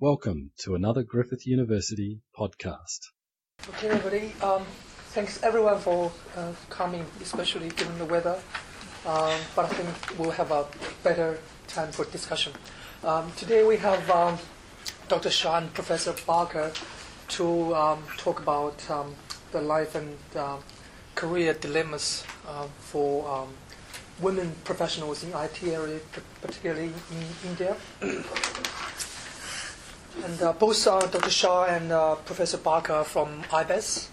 Welcome to another Griffith University podcast. Okay, everybody. Um, thanks everyone for uh, coming, especially given the weather. Um, but I think we'll have a better time for discussion. Um, today we have um, Dr. Shah Professor Barker to um, talk about um, the life and uh, career dilemmas uh, for women professionals in IT area, particularly in India. And uh, both uh, Dr. Shah and uh, Professor Barker from IBES.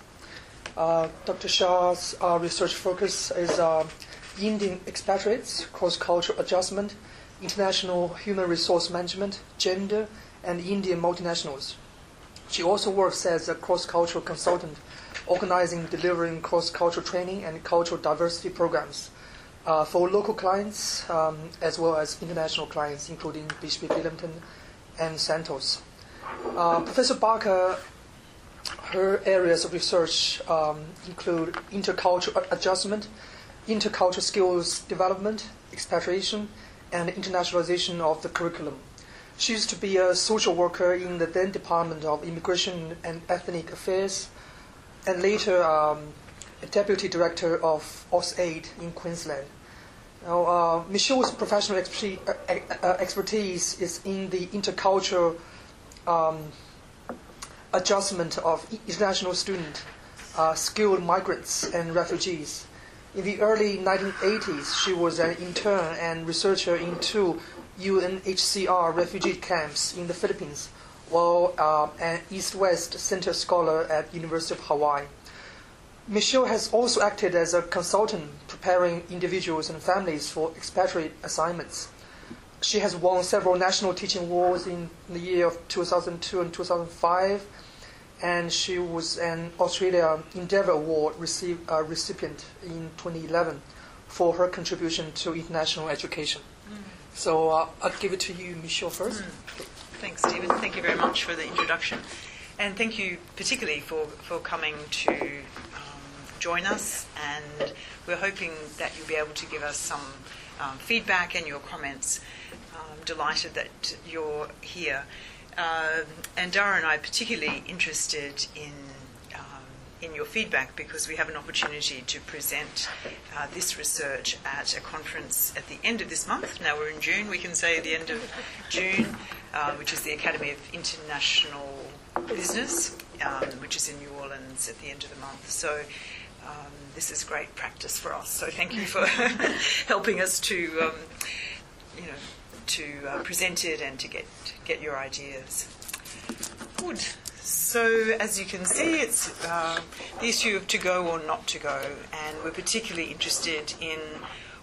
Uh, Dr. Shah's uh, research focus is uh, Indian expatriates, cross-cultural adjustment, international human resource management, gender, and Indian multinationals. She also works as a cross-cultural consultant, organizing, delivering cross-cultural training and cultural diversity programs for local clients um, as well as international clients, including BHP Billiton and Santos. Uh, Professor Barker, her areas of research um, include intercultural adjustment, intercultural skills development, expatriation, and internationalization of the curriculum. She used to be a social worker in the then Department of Immigration and Ethnic Affairs, and later um, a deputy director of AusAid in Queensland. Now, uh, Michelle's professional uh, uh, expertise is in the intercultural um, adjustment of international student uh, skilled migrants, and refugees. In the early 1980s, she was an intern and researcher in two UNHCR refugee camps in the Philippines, while uh, an East-West Center scholar at University of Hawaii. Michelle has also acted as a consultant preparing individuals and families for expatriate assignments. She has won several national teaching awards in the year of 2002 and 2005, and she was an Australia Endeavour Award receive, uh, recipient in 2011 for her contribution to international education. Mm. So uh, I'll give it to you, Michelle, first. Mm. Thanks, Stephen. Thank you very much for the introduction. And thank you particularly for, for coming to um, join us. And we're hoping that you'll be able to give us some um, feedback and your comments. I'm delighted that you're here. Uh, and Dara and I are particularly interested in um, in your feedback because we have an opportunity to present uh, this research at a conference at the end of this month. Now we're in June, we can say the end of June, uh, which is the Academy of International Business, um, which is in New Orleans at the end of the month. So um, this is great practice for us. So thank you for helping us to, um, you know, to uh, present it and to get get your ideas. Good. So as you can see, it's uh, the issue of to go or not to go, and we're particularly interested in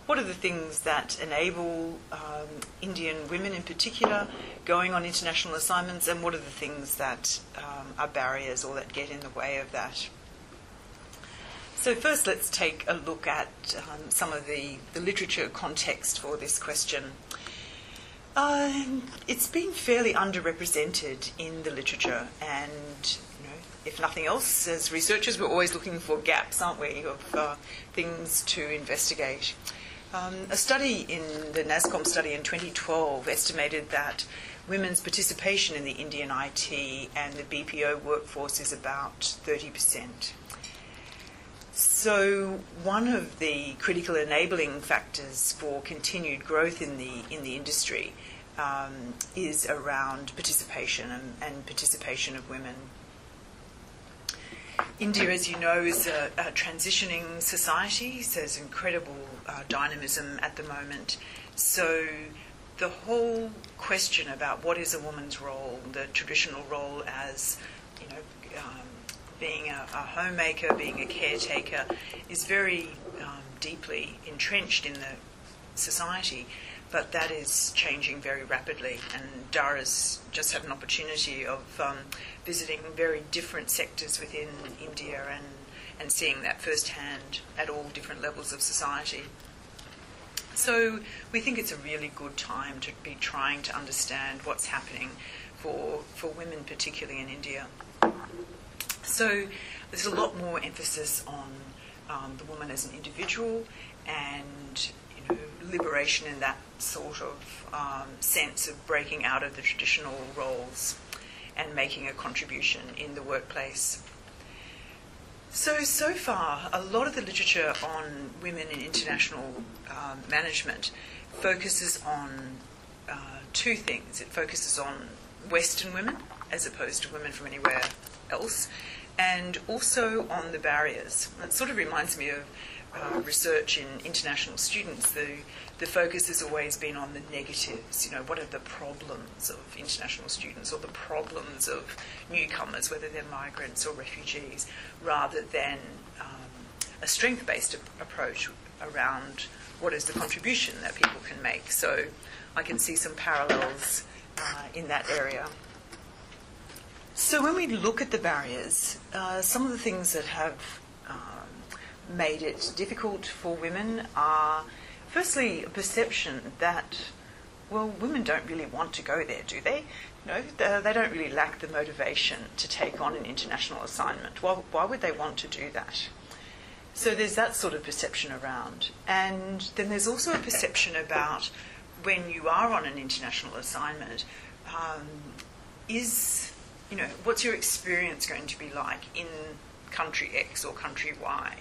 what are the things that enable um, Indian women in particular going on international assignments, and what are the things that um, are barriers or that get in the way of that. So, first, let's take a look at um, some of the, the literature context for this question. Um, it's been fairly underrepresented in the literature, and you know, if nothing else, as researchers, we're always looking for gaps, aren't we, of uh, things to investigate. Um, a study in the NASSCOM study in 2012 estimated that women's participation in the Indian IT and the BPO workforce is about 30 percent. So one of the critical enabling factors for continued growth in the in the industry um, is around participation and, and, participation of women. India, as you know, is a, a transitioning society, so there's incredible uh, dynamism at the moment. So the whole question about what is a woman's role, the traditional role as you know. Um, being a, a homemaker, being a caretaker, is very um, deeply entrenched in the society. But that is changing very rapidly, and Dara's just had an opportunity of um, visiting very different sectors within India and, and seeing that firsthand at all different levels of society. So we think it's a really good time to be trying to understand what's happening for, for women, particularly in India. So there's a lot more emphasis on um, the woman as an individual and you know liberation in that sort of um, sense of breaking out of the traditional roles. and making a contribution in the workplace. So, so far, a lot of the literature on women in international um, management focuses on uh, two things. It focuses on Western women as opposed to women from anywhere else, and also on the barriers. It sort of reminds me of uh, research in international students. The, the focus has always been on the negatives. You know, what are the problems of international students or the problems of newcomers, whether they're migrants or refugees, rather than um, a strength based approach around what is the contribution that people can make. So I can see some parallels uh, in that area. So when we look at the barriers, uh, some of the things that have um, made it difficult for women are, firstly, a perception that, well, women don't really want to go there, do they? No, they don't really lack the motivation to take on an international assignment. Well, why would they want to do that? So there's that sort of perception around. And then there's also a perception about when you are on an international assignment, um, is you know, what's your experience going to be like in country X or country Y?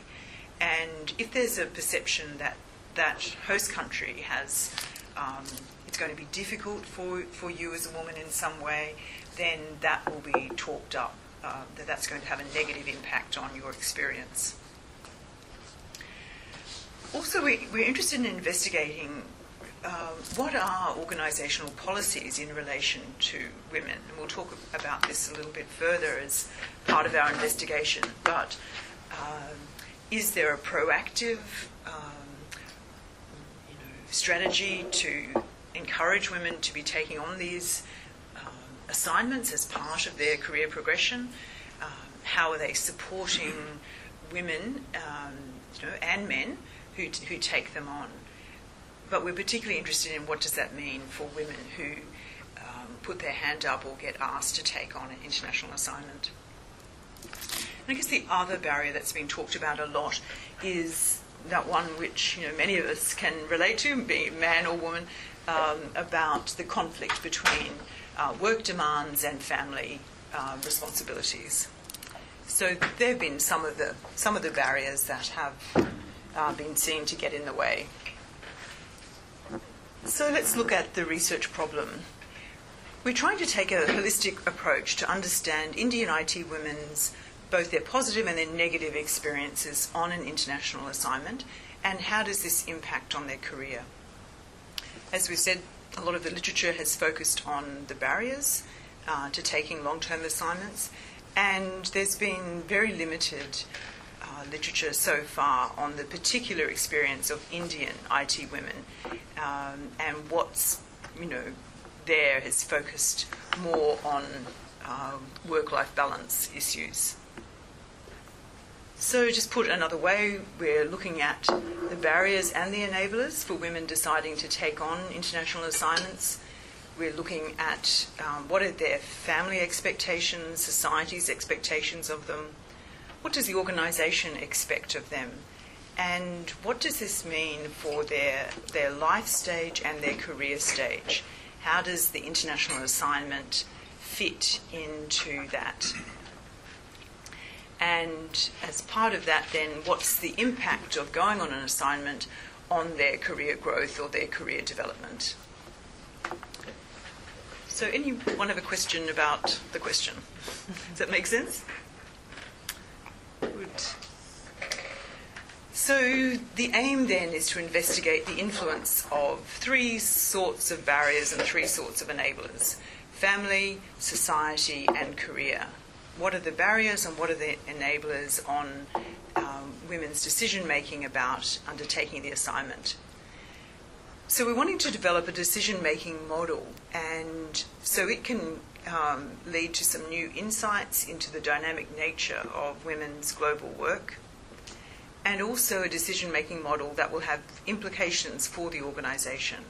And if there's a perception that that host country has, um, it's going to be difficult for, for you as a woman in some way, then that will be talked up, uh, that that's going to have a negative impact on your experience. Also, we, we're interested in investigating um, what are organisational policies in relation to women? And we'll talk about this a little bit further as part of our investigation. But um, is there a proactive um, you know, strategy to encourage women to be taking on these um, assignments as part of their career progression? Um, how are they supporting women um, you know, and men who, who take them on? But we're particularly interested in what does that mean for women who um, put their hand up or get asked to take on an international assignment. And I guess the other barrier that's been talked about a lot is that one which you know many of us can relate to, be man or woman, um, about the conflict between uh, work demands and family uh, responsibilities. So there have been some of the some of the barriers that have uh, been seen to get in the way so let's look at the research problem. We're trying to take a holistic approach to understand Indian IT women's both their positive and their negative experiences on an international assignment and how does this impact on their career. As we said, a lot of the literature has focused on the barriers uh, to taking long term assignments, and there's been very limited uh, literature so far on the particular experience of Indian IT women um, and what's, you know, there has focused more on uh, work life balance issues. So, just put another way, we're looking at the barriers and the enablers for women deciding to take on international assignments. We're looking at um, what are their family expectations, society's expectations of them, what does the organisation expect of them? And what does this mean for their, their life stage and their career stage? How does the international assignment fit into that? And as part of that, then, what's the impact of going on an assignment on their career growth or their career development? So, anyone have a question about the question? Does that make sense? So, the aim then is to investigate the influence of three sorts of barriers and three sorts of enablers family, society, and career. What are the barriers and what are the enablers on um, women's decision making about undertaking the assignment? So, we're wanting to develop a decision making model, and so it can um, lead to some new insights into the dynamic nature of women's global work, and also a decision making model that will have implications for the organisation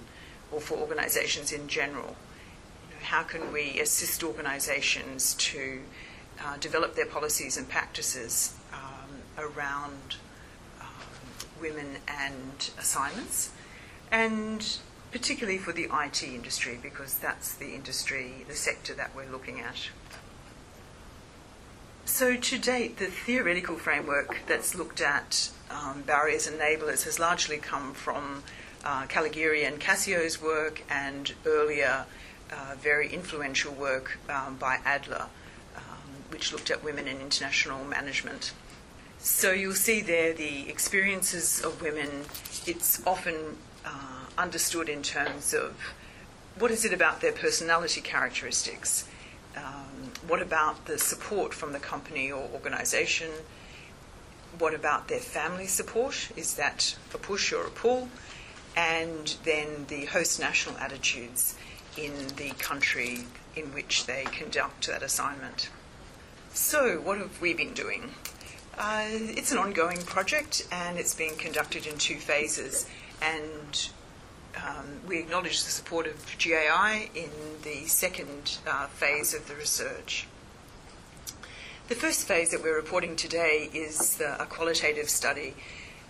or for organisations in general. How can we assist organisations to uh, develop their policies and practices um, around um, women and assignments? And particularly for the IT industry, because that's the industry, the sector that we're looking at. So, to date, the theoretical framework that's looked at um, barriers and enablers has largely come from uh, Caligiuri and Cascio's work and earlier uh, very influential work um, by Adler, um, which looked at women in international management. So you'll see there the experiences of women. It's often uh, understood in terms of what is it about their personality characteristics? Um, what about the support from the company or organisation? What about their family support? Is that a push or a pull? And then the host national attitudes in the country in which they conduct that assignment. So, what have we been doing? Uh, it's an ongoing project and it's being conducted in two phases. And um, we acknowledge the support of GAI in the second uh, phase of the research. The first phase that we're reporting today is a qualitative study,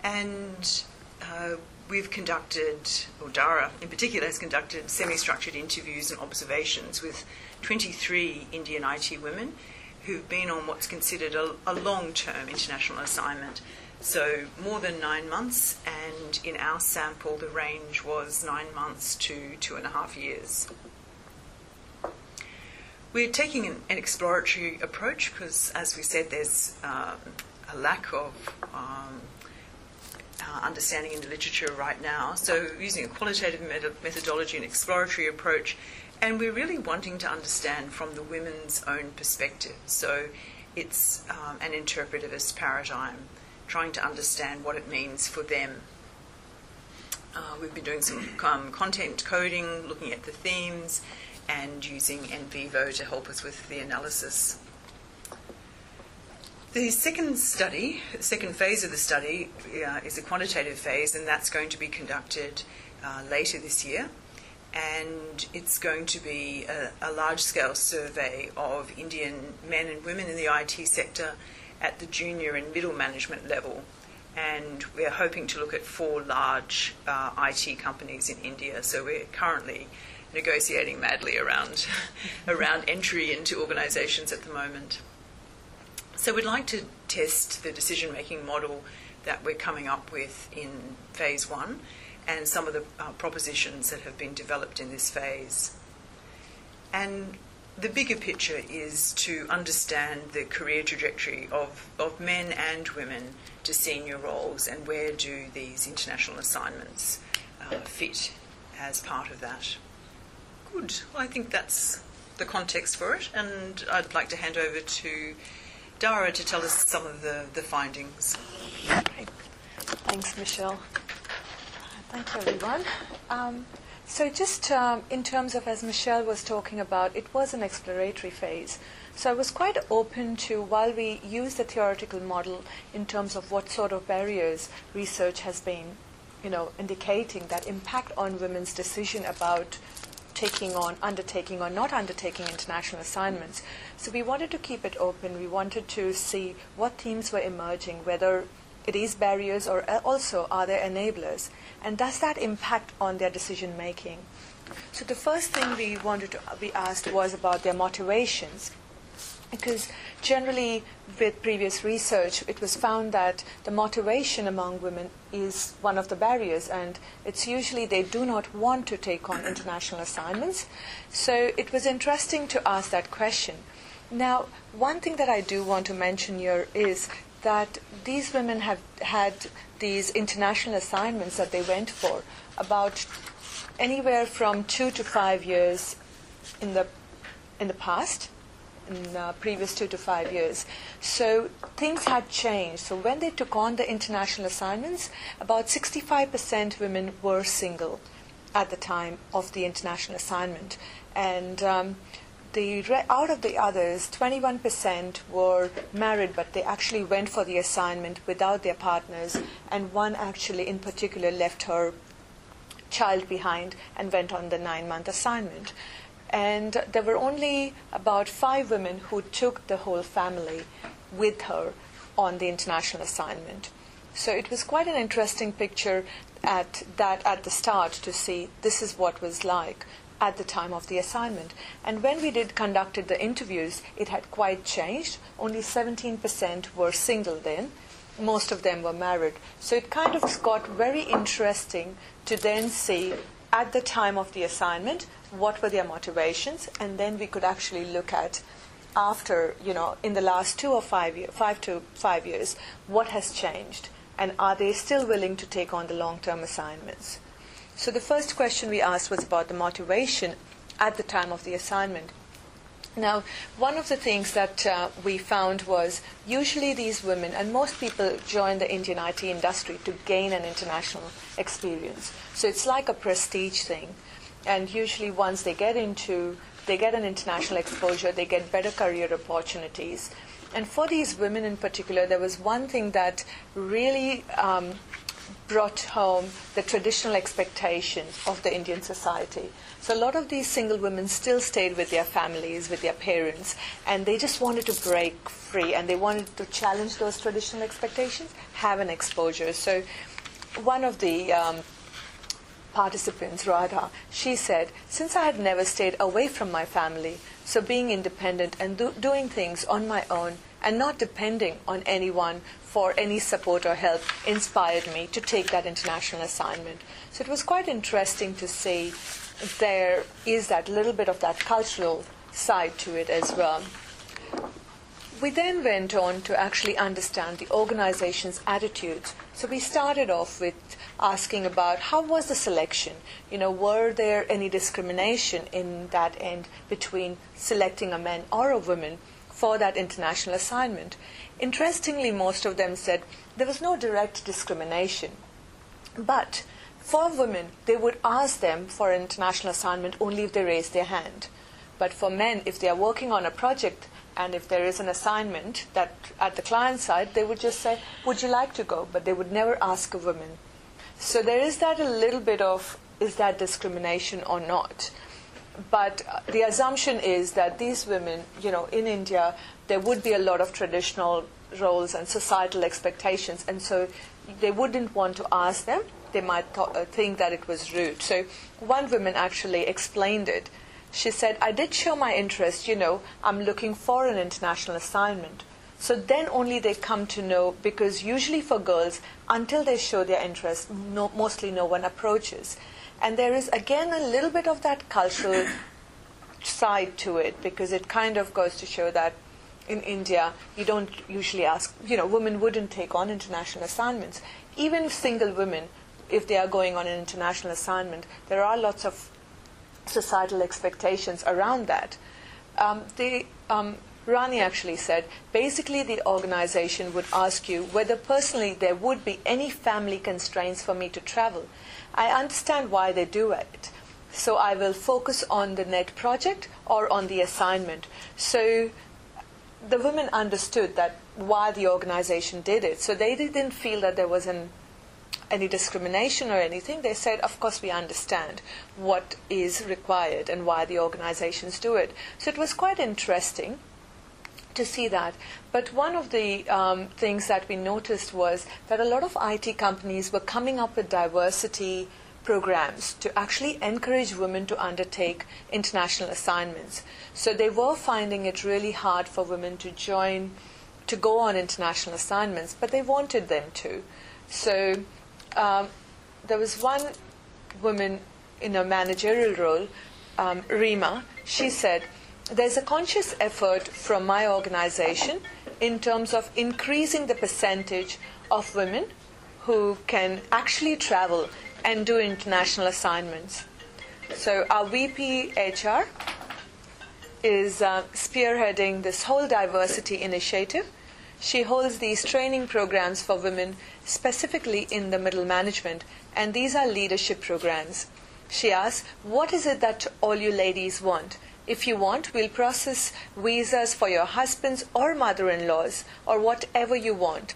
and uh, we've conducted, or DARA in particular has conducted semi structured interviews and observations with 23 Indian IT women who've been on what's considered a, a long term international assignment. So, more than nine months, and in our sample, the range was nine months to two and a half years. We're taking an, an exploratory approach because, as we said, there's um, a lack of um, uh, understanding in the literature right now. So, using a qualitative methodology and exploratory approach, and we're really wanting to understand from the women's own perspective. So, it's um, an interpretivist paradigm, trying to understand what it means for them. Uh, we've been doing some um, content coding, looking at the themes, and using NVivo to help us with the analysis. The second study, the second phase of the study, uh, is a quantitative phase, and that's going to be conducted uh, later this year. And it's going to be a, a large scale survey of Indian men and women in the IT sector at the junior and middle management level. And we're hoping to look at four large uh, IT companies in India. So we're currently negotiating madly around, around entry into organisations at the moment. So we'd like to test the decision making model that we're coming up with in phase one and some of the uh, propositions that have been developed in this phase. And the bigger picture is to understand the career trajectory of, of men and women to senior roles and where do these international assignments uh, fit as part of that. Good. Well, I think that's the context for it, and I'd like to hand over to Dara to tell us some of the, the findings. Great. Thanks, Michelle. Thanks, everyone. Um, so, just um, in terms of, as Michelle was talking about, it was an exploratory phase. So, I was quite open to, while we use the theoretical model in terms of what sort of barriers research has been, you know, indicating that impact on women's decision about taking on, undertaking or not undertaking international assignments. So we wanted to keep it open. We wanted to see what themes were emerging, whether is barriers or uh, also are there enablers, and does that impact on their decision making? So the first thing we wanted to uh, be asked was about their motivations. Because generally with previous research it was found that the motivation among women is one of the barriers and it's usually they do not want to take on international assignments. So it was interesting to ask that question. Now one thing that i do want to mention here is that these women have had these international assignments that they went for about anywhere from 2 to 5 years in the in the past in the previous two to five years. So things had changed. So when they took on the international assignments, about 65% women were single at the time of the international assignment. And um, the out of the others, 21% were married, but they actually went for the assignment without their partners, and one actually, in particular, left her child behind and went on the nine-month assignment and there were only about five women who took the whole family with her on the international assignment. So it was quite an interesting picture. at that at the start to see this is what was like at the time of the assignment. And when we did conducted the interviews, it had quite changed. Only 17% were single then. Most of them were married. So it kind of got very interesting to then see at the time of the assignment what were their motivations, and then we could actually look at after, you know, in the last two or five years, five to five years, what has changed, and are they still willing to take on the long-term assignments? So the first question we asked was about the motivation at the time of the assignment. Now, one of the things that uh, we found was usually these women, and most people join the Indian IT industry to gain an international experience. So it's like a prestige thing. And usually, once they get into, they get an international exposure, they get better career opportunities. And for these women in particular, there was one thing that really um, brought home the traditional expectations of the Indian society. So a lot of these single women still stayed with their families, with their parents, and they just wanted to break free and they wanted to challenge those traditional expectations, have an exposure. So one of the um, participants, Radha, she said, Since I had never stayed away from my family, so being independent and do- doing things on my own and not depending on anyone for any support or help inspired me to take that international assignment. So it was quite interesting to see there is that little bit of that cultural side to it as well. We then went on to actually understand the organization's attitudes. So we started off with asking about how was the selection? You know, were there any discrimination in that end between selecting a man or a woman for that international assignment? Interestingly, most of them said there was no direct discrimination. But for women, they would ask them for an international assignment only if they raised their hand. But for men, if they are working on a project and if there is an assignment that at the client side, they would just say, Would you like to go? But they would never ask a woman. So there is that a little bit of is that discrimination or not? But the assumption is that these women, you know, in India, there would be a lot of traditional roles and societal expectations, and so they wouldn't want to ask them. They might th- uh, think that it was rude. So one woman actually explained it. She said, I did show my interest, you know, I'm looking for an international assignment. So then only they come to know, because usually for girls, until they show their interest, no, mostly no one approaches. And there is again a little bit of that cultural side to it, because it kind of goes to show that in India, you don't usually ask, you know, women wouldn't take on international assignments. Even single women, if they are going on an international assignment, there are lots of societal expectations around that. Um, the, um, Rani actually said basically the organization would ask you whether personally there would be any family constraints for me to travel. I understand why they do it. So I will focus on the net project or on the assignment. So the women understood that why the organization did it. So they didn't feel that there was an any discrimination or anything. They said, of course, we understand what is required and why the organizations do it. So it was quite interesting to see that. But one of the um, things that we noticed was that a lot of IT companies were coming up with diversity programs to actually encourage women to undertake international assignments. So they were finding it really hard for women to join, to go on international assignments, but they wanted them to. So um, there was one woman in a managerial role, um, Rima, she said, There's a conscious effort from my organization in terms of increasing the percentage of women who can actually travel and do international assignments. So our VP HR is uh, spearheading this whole diversity initiative. She holds these training programs for women specifically in the middle management, and these are leadership programs. She asks, What is it that all you ladies want? If you want, we'll process visas for your husbands or mother in laws or whatever you want.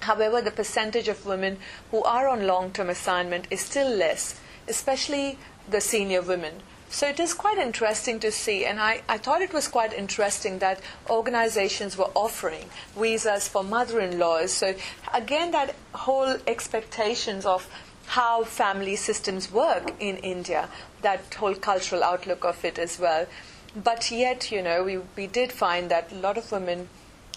However, the percentage of women who are on long term assignment is still less, especially the senior women. So it is quite interesting to see, and I, I thought it was quite interesting that organizations were offering visas for mother in laws. So, again, that whole expectations of how family systems work in India, that whole cultural outlook of it as well. But yet, you know, we, we did find that a lot of women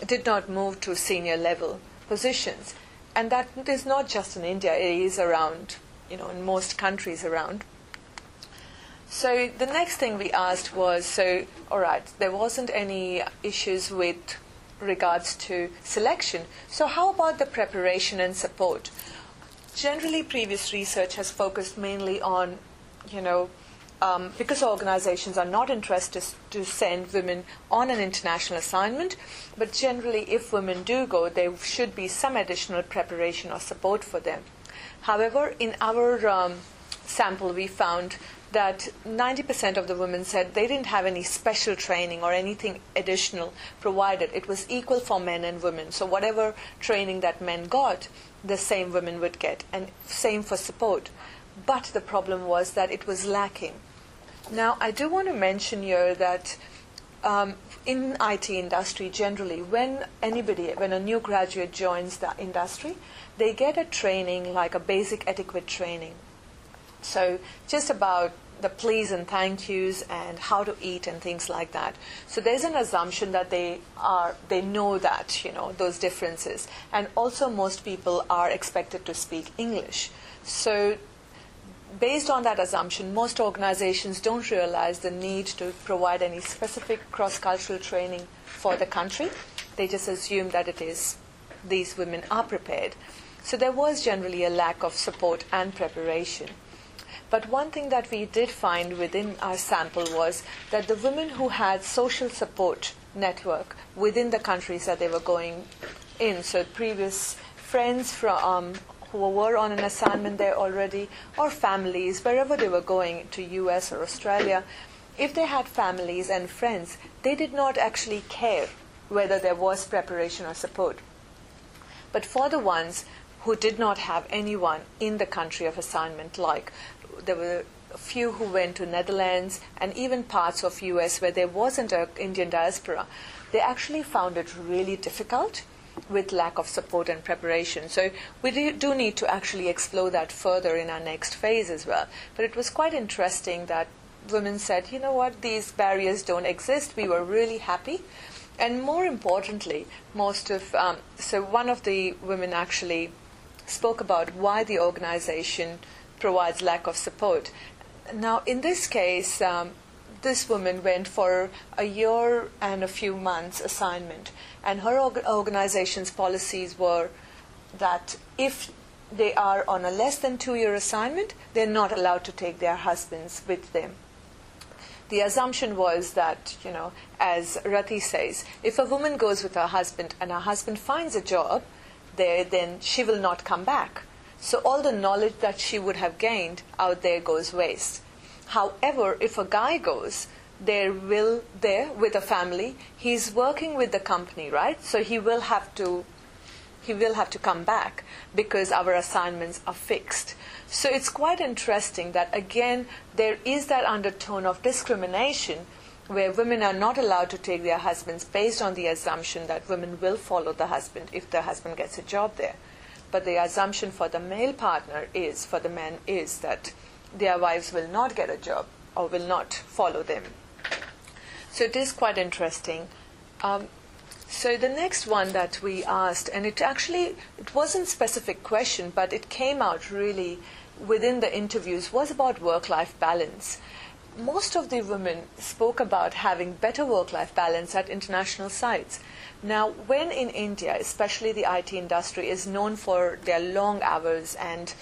did not move to senior level positions. And that is not just in India, it is around, you know, in most countries around. So the next thing we asked was so, all right, there wasn't any issues with regards to selection. So, how about the preparation and support? Generally, previous research has focused mainly on, you know, um, because organizations are not interested to send women on an international assignment, but generally, if women do go, there should be some additional preparation or support for them. However, in our um, sample, we found that 90% of the women said they didn't have any special training or anything additional provided. It was equal for men and women. So, whatever training that men got, the same women would get, and same for support. But the problem was that it was lacking. Now, I do want to mention here that um, in IT industry generally, when anybody, when a new graduate joins the industry, they get a training like a basic etiquette training so just about the please and thank yous and how to eat and things like that. So there's an assumption that they are they know that you know those differences, and also most people are expected to speak English. So based on that assumption, most organizations don't realize the need to provide any specific cross-cultural training for the country. They just assume that it is these women are prepared. So there was generally a lack of support and preparation. But one thing that we did find within our sample was that the women who had social support network within the countries that they were going in, so previous friends from um, who were on an assignment there already, or families wherever they were going to U.S. or Australia, if they had families and friends, they did not actually care whether there was preparation or support. But for the ones who did not have anyone in the country of assignment, like there were a few who went to Netherlands and even parts of US where there wasn't an Indian diaspora, they actually found it really difficult with lack of support and preparation. So we do need to actually explore that further in our next phase as well. But it was quite interesting that women said, you know what, these barriers don't exist. We were really happy. And more importantly, most of, um, so one of the women actually spoke about why the organization provides lack of support. Now, in this case, um, this woman went for a year and a few months assignment, and her org- organization's policies were that if they are on a less than two year assignment, they're not allowed to take their husbands with them. The assumption was that, you know, as Rati says, if a woman goes with her husband and her husband finds a job there, then she will not come back. So all the knowledge that she would have gained out there goes waste. However, if a guy goes, there will there with a family, he's working with the company, right? So he will have to he will have to come back because our assignments are fixed. So it's quite interesting that again there is that undertone of discrimination where women are not allowed to take their husbands based on the assumption that women will follow the husband if the husband gets a job there. But the assumption for the male partner is, for the men, is that their wives will not get a job or will not follow them. So it is quite interesting. Um, so the next one that we asked, and it actually it wasn't specific question, but it came out really within the interviews, was about work-life balance. Most of the women spoke about having better work-life balance at international sites. Now, when in India, especially the IT industry is known for their long hours and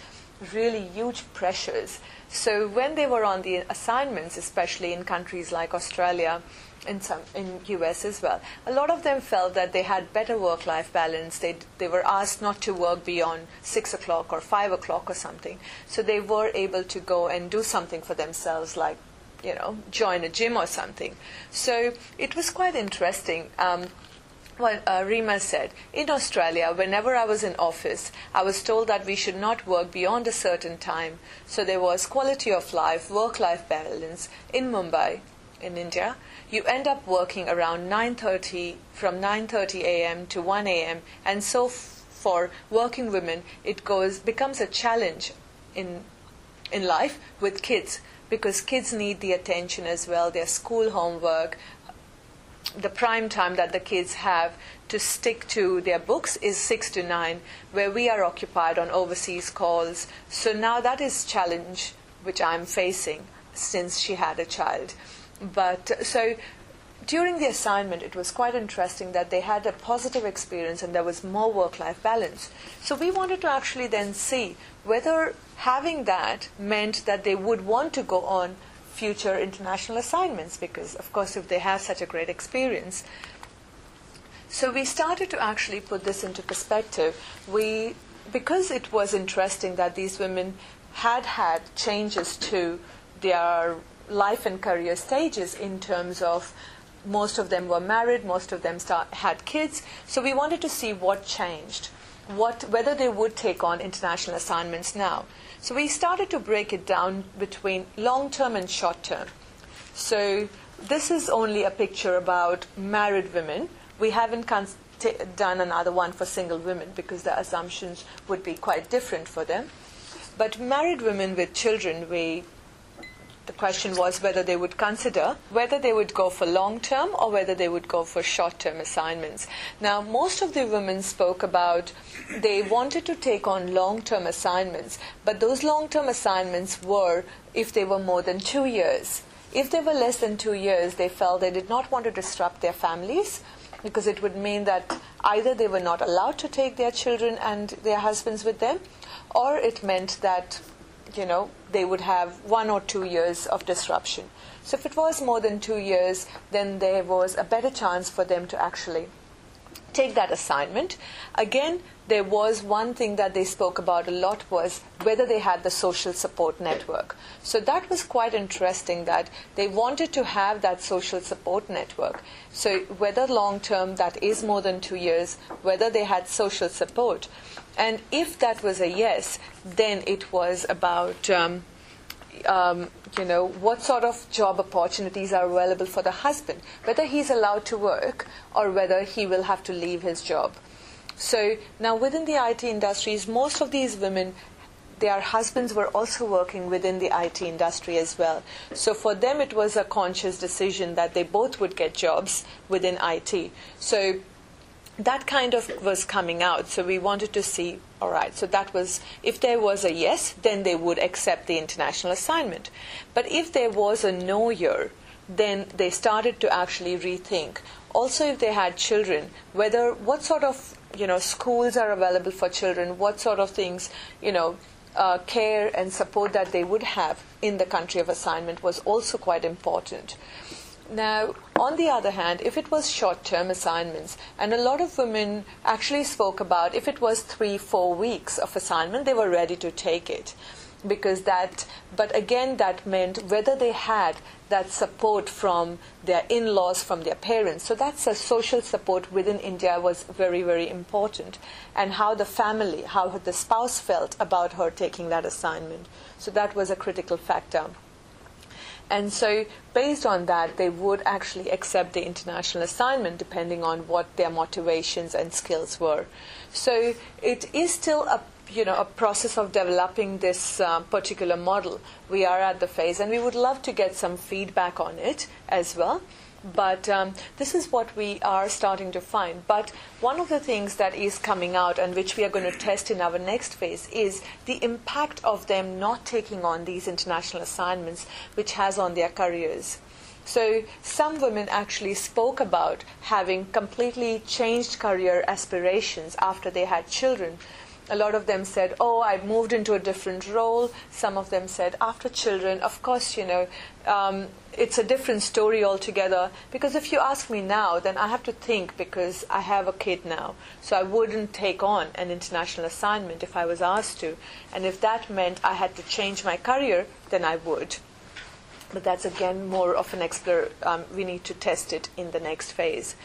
really huge pressures, so when they were on the assignments, especially in countries like Australia, in some in US as well, a lot of them felt that they had better work-life balance. They they were asked not to work beyond six o'clock or five o'clock or something, so they were able to go and do something for themselves, like you know, join a gym or something. So it was quite interesting. Um, what uh, Rima said, in Australia, whenever I was in office, I was told that we should not work beyond a certain time. So there was quality of life, work-life balance. In Mumbai, in India, you end up working around 9:30 from 9:30 a.m. to 1 a.m. and so f- for working women, it goes becomes a challenge in in life with kids because kids need the attention as well, their school homework, the prime time that the kids have to stick to their books is 6 to 9 where we are occupied on overseas calls. So now that is challenge which i'm facing since she had a child. But so during the assignment it was quite interesting that they had a positive experience and there was more work life balance. So we wanted to actually then see whether having that meant that they would want to go on future international assignments because, of course, if they have such a great experience. So we started to actually put this into perspective. We, because it was interesting that these women had had changes to their life and career stages in terms of most of them were married, most of them start, had kids. So we wanted to see what changed, what, whether they would take on international assignments now. So we started to break it down between long term and short term. So this is only a picture about married women. We haven't con- t- done another one for single women because the assumptions would be quite different for them. But married women with children, we the question was whether they would consider whether they would go for long term or whether they would go for short term assignments. Now, most of the women spoke about they wanted to take on long term assignments, but those long term assignments were if they were more than two years. If they were less than two years, they felt they did not want to disrupt their families because it would mean that either they were not allowed to take their children and their husbands with them, or it meant that you know, they would have one or two years of disruption. So if it was more than two years, then there was a better chance for them to actually take that assignment. Again, there was one thing that they spoke about a lot was whether they had the social support network. So that was quite interesting that they wanted to have that social support network. So whether long term, that is more than two years, whether they had social support. And if that was a yes, then it was about, um, um, you know, what sort of job opportunities are available for the husband, whether he's allowed to work or whether he will have to leave his job. So now within the IT industries, most of these women their husbands were also working within the IT industry as well. So for them, it was a conscious decision that they both would get jobs within IT. So that kind of was coming out. So we wanted to see, all right, so that was, if there was a yes, then they would accept the international assignment. But if there was a no year, then they started to actually rethink. Also, if they had children, whether what sort of you know schools are available for children, what sort of things you know uh, care and support that they would have in the country of assignment was also quite important. Now, on the other hand, if it was short term assignments, and a lot of women actually spoke about if it was three, four weeks of assignment, they were ready to take it. Because that, but again, that meant whether they had that support from their in laws, from their parents. So that's a social support within India was very, very important. And how the family, how the spouse felt about her taking that assignment. So that was a critical factor. And so, based on that, they would actually accept the international assignment depending on what their motivations and skills were. So, it is still a you know a process of developing this uh, particular model. We are at the phase, and we would love to get some feedback on it as well. But um, this is what we are starting to find. But one of the things that is coming out and which we are going to test in our next phase is the impact of them not taking on these international assignments, which has on their careers. So, some women actually spoke about having completely changed career aspirations after they had children a lot of them said, Oh, I've moved into a different role. Some of them said, After children, of course, you know, um, it's a different story altogether. Because if you ask me now, then I have to think because I have a kid now. So I wouldn't take on an international assignment if I was asked to. And if that meant I had to change my career, then I would. But that's again more of an explore. Um, we need to test it in the next phase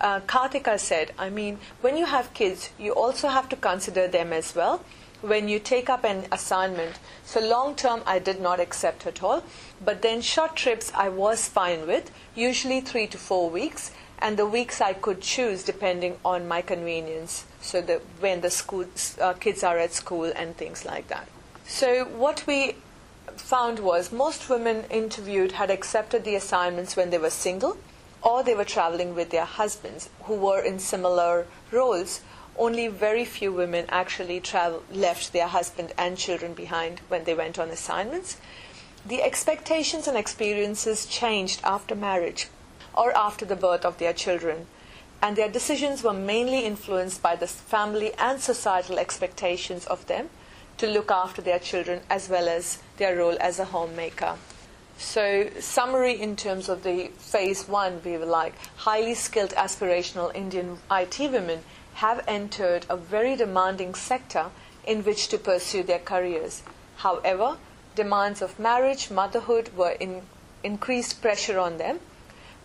uh, Kartika said, I mean, when you have kids, you also have to consider them as well. When you take up an assignment, so long term I did not accept at all, but then short trips I was fine with, usually three to four weeks, and the weeks I could choose depending on my convenience. So that when the school uh, kids are at school and things like that. So, what we found was most women interviewed had accepted the assignments when they were single or they were traveling with their husbands who were in similar roles. Only very few women actually travel, left their husband and children behind when they went on assignments. The expectations and experiences changed after marriage or after the birth of their children, and their decisions were mainly influenced by the family and societal expectations of them to look after their children as well as their role as a homemaker. So, summary in terms of the phase one, we were like highly skilled aspirational Indian IT women have entered a very demanding sector in which to pursue their careers. However, demands of marriage, motherhood were in increased pressure on them.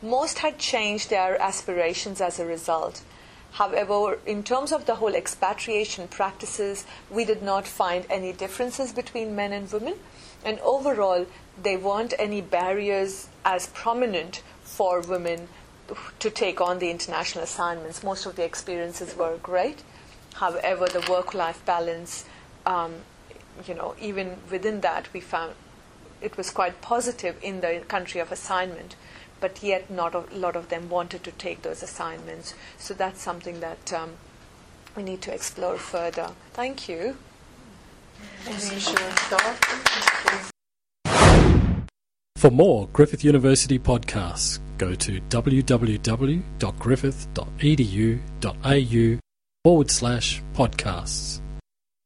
Most had changed their aspirations as a result. However, in terms of the whole expatriation practices, we did not find any differences between men and women. And overall, there weren't any barriers as prominent for women to take on the international assignments. Most of the experiences were great. However, the work-life balance, um, you know, even within that, we found it was quite positive in the country of assignment, but yet not a lot of them wanted to take those assignments. So that's something that um, we need to explore further. Thank you. For more Griffith University podcasts, go to www.griffith.edu.au forward slash podcasts.